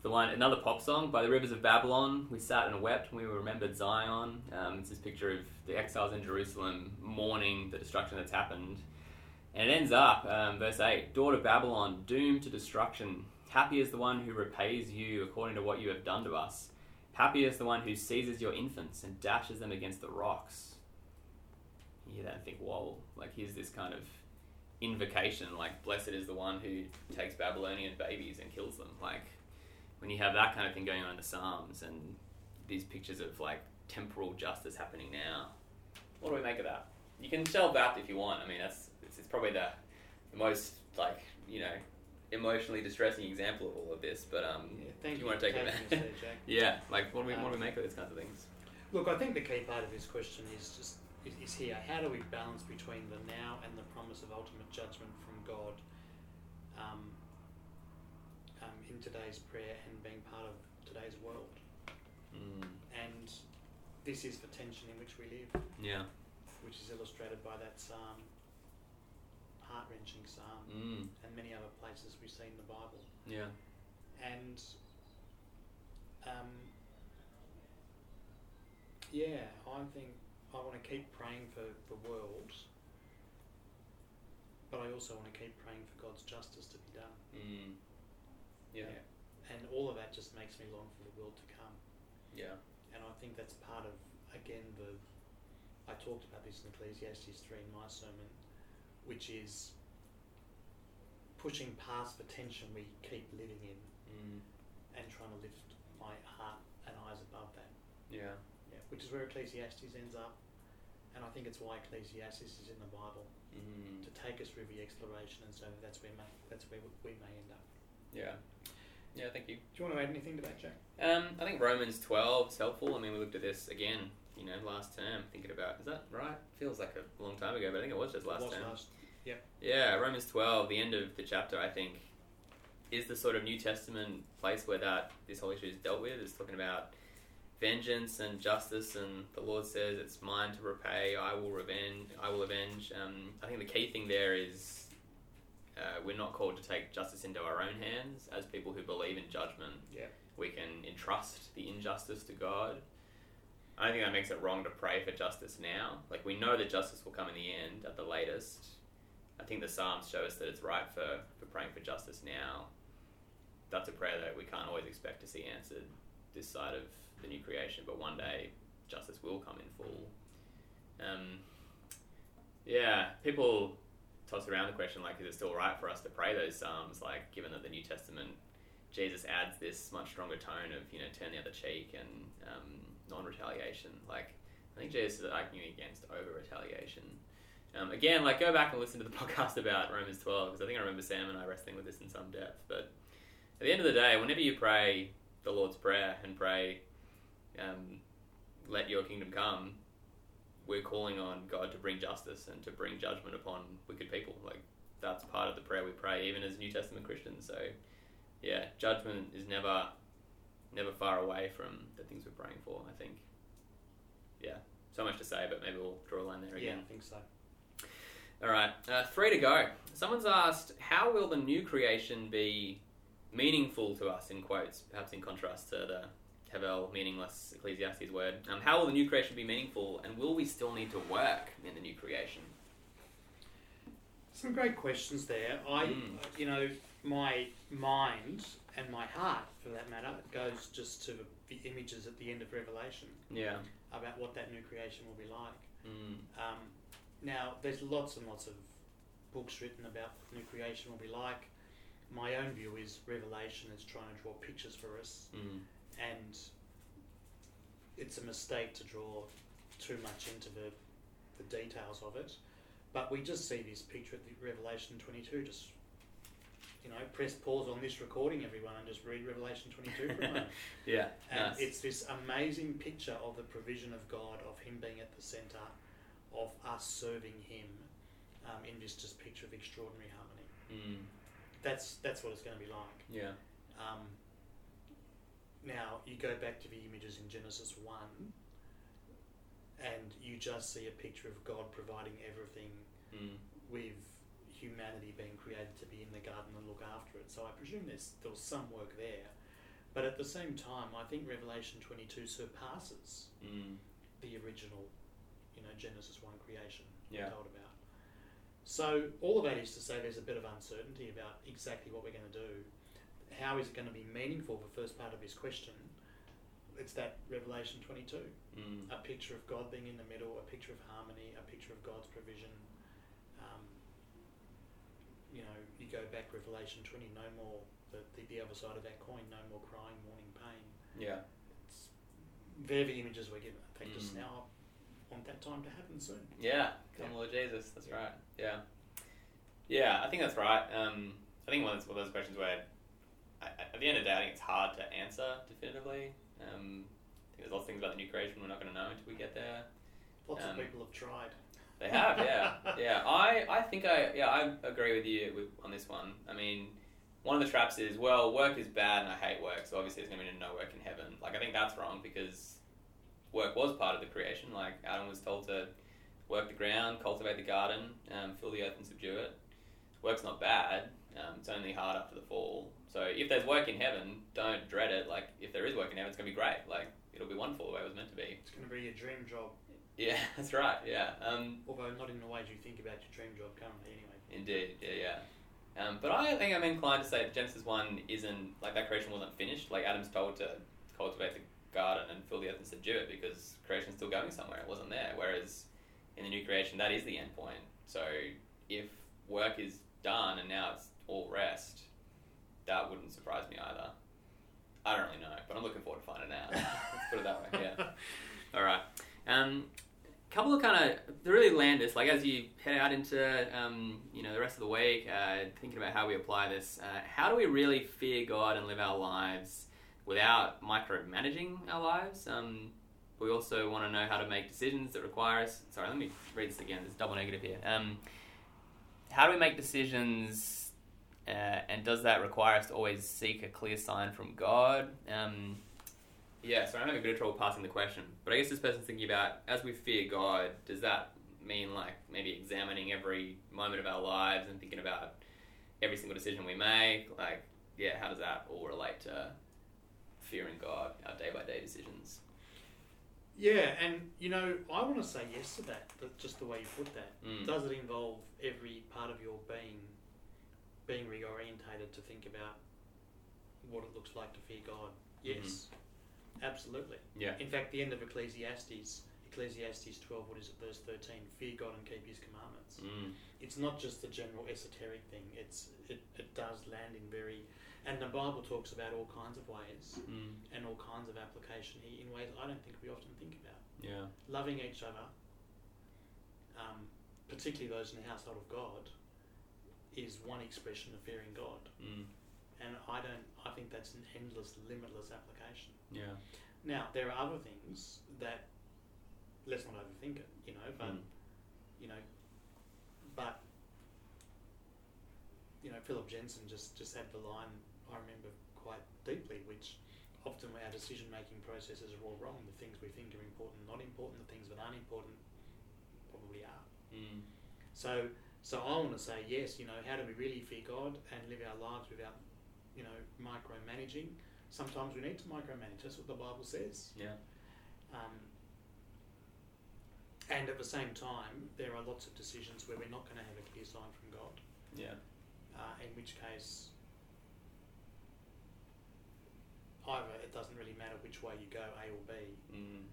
The one, another pop song by the rivers of Babylon. We sat and wept when we remembered Zion. Um, it's this picture of the exiles in Jerusalem mourning the destruction that's happened. And it ends up, um, verse 8 Daughter Babylon, doomed to destruction. Happy is the one who repays you according to what you have done to us. Happy is the one who seizes your infants and dashes them against the rocks. You hear that and think, whoa, like here's this kind of invocation, like, blessed is the one who takes Babylonian babies and kills them. Like, when you have that kind of thing going on in the Psalms and these pictures of like temporal justice happening now, what do we make of that? You can shelve that if you want. I mean, that's it's, it's probably the, the most like you know emotionally distressing example of all of this. But um, Yeah, thank do you you want to take it back? Yeah, like what do we what do we Um, make of these kinds of things? Look, I think the key part of this question is just is, is here. How do we balance between the now and the promise of ultimate judgment from God um, um, in today's prayer and being part of today's world? Mm, And this is the tension in which we live, yeah. which is illustrated by that psalm, heart wrenching psalm, Mm, and many other places we see in the Bible. yeah. And um, yeah, I think I want to keep praying for the world, but I also want to keep praying for God's justice to be done. Mm, yeah. And all of that just makes me long for the world to come. Yeah. And I think that's part of, again, the. I talked about this in Ecclesiastes 3 in my sermon, which is pushing past the tension we keep living in Mm, and trying to lift my heart and eyes above that. yeah. Yeah, which is where Ecclesiastes ends up, and I think it's why Ecclesiastes is in the Bible Mm, to take us through the exploration, and so that's where may, that's where we may end up. yeah. Yeah. Thank you. Do you want to add anything to that, Jack? Um, I think Romans 12 is helpful. I mean, we looked at this again, you know, last term, thinking about, is that right? Feels like a long time ago, but I think it was just last Was term. last. Yeah, Romans 12, the end of the chapter, I think, is the sort of New Testament place where that this whole issue is dealt with. It's talking about vengeance and justice, and the Lord says, "It's mine to repay. I will revenge. I will avenge." Um, I think the key thing there is uh, we're not called to take justice into our own hands as people who believe in judgment. Yeah. We can entrust the injustice to God. I don't think that makes it wrong to pray for justice now. Like we know that justice will come in the end at the latest. I think the Psalms show us that it's right for, for praying for justice now. That's a prayer that we can't always expect to see answered this side of the new creation, but one day justice will come in full. Um, yeah, people toss around the question like, is it still right for us to pray those psalms? Like, given that the New Testament, Jesus adds this much stronger tone of you know turn the other cheek and um, non-retaliation. Like, I think Jesus is arguing against over-retaliation. Um, again, like go back and listen to the podcast about Romans 12 because I think I remember Sam and I wrestling with this in some depth. But at the end of the day, whenever you pray the Lord's Prayer and pray, um, "Let Your kingdom come," we're calling on God to bring justice and to bring judgment upon wicked people. Like that's part of the prayer we pray, even as New Testament Christians. So, yeah, judgment is never, never far away from the things we're praying for. I think. Yeah, so much to say, but maybe we'll draw a line there again. Yeah. I think so. All right, uh, three to go. Someone's asked, how will the new creation be meaningful to us, in quotes, perhaps in contrast to the Hevel, meaningless Ecclesiastes word. Um, how will the new creation be meaningful, and will we still need to work in the new creation? Some great questions there. I, Mm. you know, my mind and my heart, for that matter, goes just to the images at the end of Revelation Yeah. about what that new creation will be like. Mm. Um, now, there's lots and lots of books written about what new creation will be like. My own view is Revelation is trying to draw pictures for us, Mm. and it's a mistake to draw too much into the, the details of it. But we just see this picture at the Revelation 22. Just, you know, press pause on this recording, everyone, and just read Revelation 22 for a moment. Yeah. And nice. it's this amazing picture of the provision of God, of Him being at the centre, of us serving Him um, in this just picture of extraordinary harmony. Mm. That's that's what it's going to be like. Yeah. Um, now you go back to the images in Genesis one, and you just see a picture of God providing everything Mm. with humanity being created to be in the garden and look after it. So I presume there's still some work there, but at the same time, I think Revelation twenty two surpasses Mm. the original, you know, Genesis one creation Yeah. we're told about. So all of that is to say there's a bit of uncertainty about exactly what we're going to do. How is it going to be meaningful? The first part of his question, it's that Revelation 22, Mm. a picture of God being in the middle, a picture of harmony, a picture of God's provision. Um, you know, you go back Revelation 20, no more the, the, the other side of that coin, no more crying, mourning, pain. Yeah. It's, they're the images we're given. They just Mm. now want that time to happen soon. Yeah, come Yeah. Lord Jesus. That's Yeah. right. Yeah, yeah. I think that's right. Um, I think one of those, one of those questions where, I- at the end of the day, I think it's hard to answer definitively. Um, I think there's lots of things about the new creation we're not going to know until we get there. Lots Um, of people have tried. They have, yeah, yeah. I, I think I, yeah, I agree with you with, on this one. I mean, one of the traps is, well, work is bad and I hate work, so obviously there's going to be no work in heaven. Like, I think that's wrong because work was part of the creation. Like, Adam was told to work the ground, cultivate the garden, um, fill the earth and subdue it. Work's not bad. Um, it's only hard after the fall. So if there's work in heaven, don't dread it. Like, if there is work in heaven, it's going to be great. Like, it'll be wonderful the way it was meant to be. It's going to be your dream job, Yeah, that's right. Yeah. Um, although not in the ways you think about your dream job currently, anyway. Indeed, yeah, yeah. Um, but I think I'm inclined to say that Genesis 1 isn't, like, that creation wasn't finished. Like, Adam's told to cultivate the garden and fill the earth and subdue it because creation's still going somewhere. It wasn't there. Whereas in the new creation, that is the end point. So if work is done and now it's all rest, that wouldn't surprise me either. I don't really know, but I'm looking forward to finding out. Let's put it that way, yeah. All right. Um, couple of kind of really land us like as you head out into um, you know the rest of the week, uh, thinking about how we apply this. Uh, how do we really fear God and live our lives without micromanaging our lives? Um, we also want to know how to make decisions that require us. Sorry, let me read this again. There's double negative here. Um, how do we make decisions Uh, and does that require us to always seek a clear sign from God? Um, yeah, so I'm having a bit of trouble passing the question. But I guess this person's thinking about as we fear God, does that mean like maybe examining every moment of our lives and thinking about every single decision we make? Like, yeah, how does that all relate to fearing God, our day by day decisions? Yeah, and you know, I want to say yes to that. That just the way you put that. Mm. Does it involve every part of your being being reorientated to think about what it looks like to fear God? Yes, absolutely. Yeah. In fact, the end of Ecclesiastes, Ecclesiastes 12, what is it, verse 13, fear God and keep his commandments. Mm. It's not just the general esoteric thing, it's it, it does land in very. And the Bible talks about all kinds of ways Mm. and all kinds of application here in ways I don't think we often think about. Yeah. Loving each other, um, particularly those in the household of God, is one expression of fearing God. Mm. And I don't. I think that's an endless, limitless application. Yeah. Now there are other things that let's not overthink it, you know. But Mm. you know, but you know, Phillip Jensen just just had the line I remember quite deeply, which often our decision making processes are all wrong. The things we think are important, not important. The things that aren't important, probably are. Mm. So, so I want to say yes. You know, how do we really fear God and live our lives without, you know, micromanaging? Sometimes we need to micromanage. That's what the Bible says. Yeah. Um, and at the same time, there are lots of decisions where we're not going to have a clear sign from God. Yeah. Uh, in which case, either it doesn't really matter which way you go, A or B, Mm.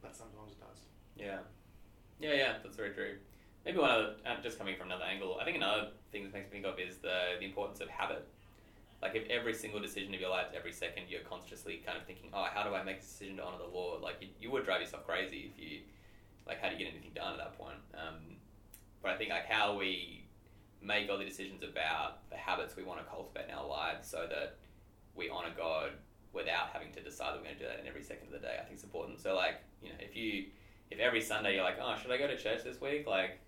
but sometimes it does. Yeah. Yeah, yeah, that's very true. Maybe one other, uh, just coming from another angle, I think another thing that makes me think of is the, the importance of habit. Like, if every single decision of your life, every second, you're consciously kind of thinking, oh, how do I make a decision to honor the Lord? Like, you, you would drive yourself crazy if you, like, how do you get anything done at that point? Um, but I think, like, how we make all the decisions about the habits we want to cultivate in our lives so that we honor God without having to decide that we're going to do that in every second of the day, I think is important. So, like, you know, if you, if every Sunday you're like, oh, should I go to church this week? Like,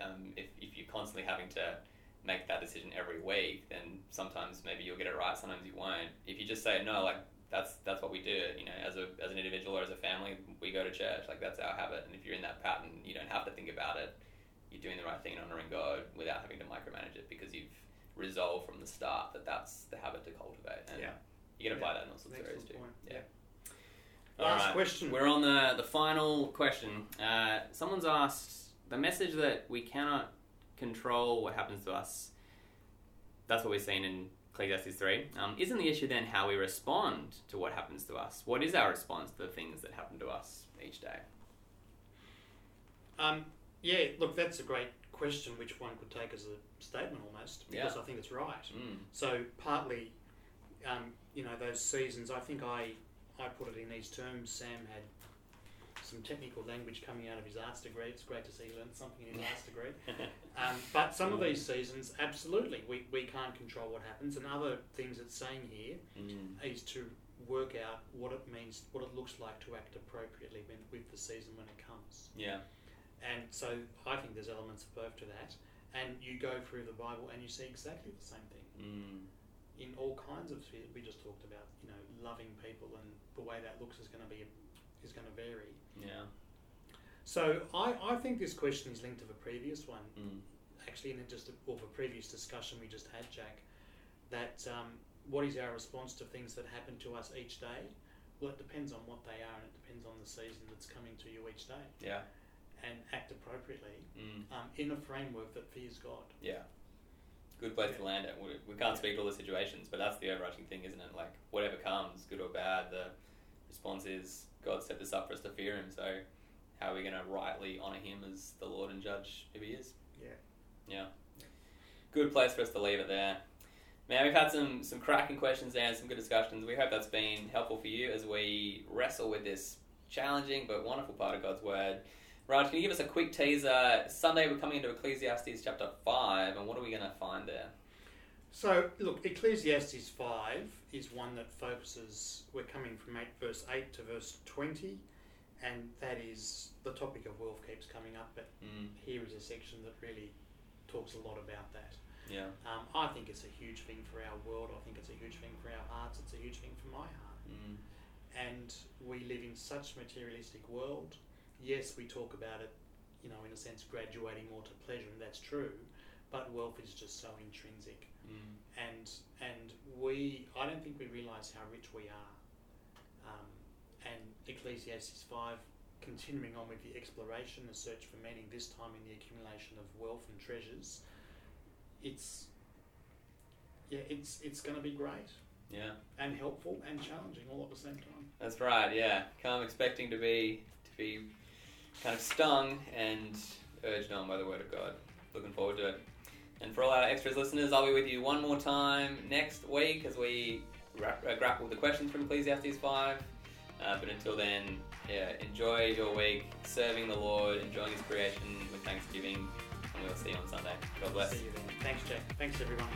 um, if, if you're constantly having to make that decision every week, then sometimes maybe you'll get it right, sometimes you won't. If you just say no, like that's that's what we do. You know, as a as an individual or as a family, we go to church. Like that's our habit. And if you're in that pattern, you don't have to think about it. You're doing the right thing and honoring God without having to micromanage it because you've resolved from the start that that's the habit to cultivate. And Yeah. you can apply that in all sorts of areas too. point. Yeah. Last Alright, question. We're on the, the final question. Uh, someone's asked the message that we cannot control what happens to us. That's what we're seeing in Ecclesiastes 3. Um, isn't the issue then how we respond to what happens to us? What is our response to the things that happen to us each day? Um, yeah, look, that's a great question, which one could take as a statement almost, because Yeah. I think it's right. Mm. So partly, um, you know, those seasons. I think I I put it in these terms. Sam had some technical language coming out of his arts degree. It's great to see he learned something in his arts degree. Um, but some of these seasons, absolutely, we, we can't control what happens. And other things it's saying here Mm. is to work out what it means, what it looks like to act appropriately when, with the season when it comes. Yeah. And so I think there's elements of both to that. And you go through the Bible and you see exactly the same thing Mm. in all kinds of spheres. We just talked about, you know, loving people and the way that looks is going to be is going to vary. Yeah. So I, I think this question is linked to the previous one, Mm. actually, in just a, or the previous discussion we just had, Jack. That um, what is our response to things that happen to us each day? Well, it depends on what they are, and it depends on the season that's coming to you each day, Yeah. and act appropriately Mm. um, in a framework that fears God. Yeah. Good place to land it. We, we can't speak to all the situations, but that's the overarching thing, isn't it? Like, whatever comes, good or bad, the response is God set this up for us to fear Him, so how are we going to rightly honour Him as the Lord and judge who He is? Yeah. Yeah. Good place for us to leave it there. Man, we've had some, some cracking questions there and some good discussions. We hope that's been helpful for you as we wrestle with this challenging but wonderful part of God's Word. Raj, can you give us a quick teaser? Sunday we're coming into Ecclesiastes chapter 5, and what are we going to find there? So, look, Ecclesiastes 5 is one that focuses, we're coming from 8, verse 8 to verse 20, and that is the topic of wealth keeps coming up, but Mm. here is a section that really talks a lot about that. Yeah. Um, I think it's a huge thing for our world. I think it's a huge thing for our hearts. It's a huge thing for my heart. Mm. And we live in such materialistic world. Yes, we talk about it, you know, in a sense, graduating more to pleasure, and that's true. But wealth is just so intrinsic, Mm. and and we, I don't think we realise how rich we are. Um, and Ecclesiastes five, continuing on with the exploration, the search for meaning, this time in the accumulation of wealth and treasures. It's yeah, it's it's going to be great Yeah. and helpful and challenging all at the same time. That's right. Yeah. Come expecting to be to be kind of stung and urged on by the word of God. Looking forward to it. And for all our extras listeners, I'll be with you one more time next week as we gra- uh, grapple with the questions from Ecclesiastes 5. Uh, but until then, yeah, enjoy your week serving the Lord, enjoying His creation with Thanksgiving, and we'll see you on Sunday. God bless. Thanks, Jack. Thanks, everyone.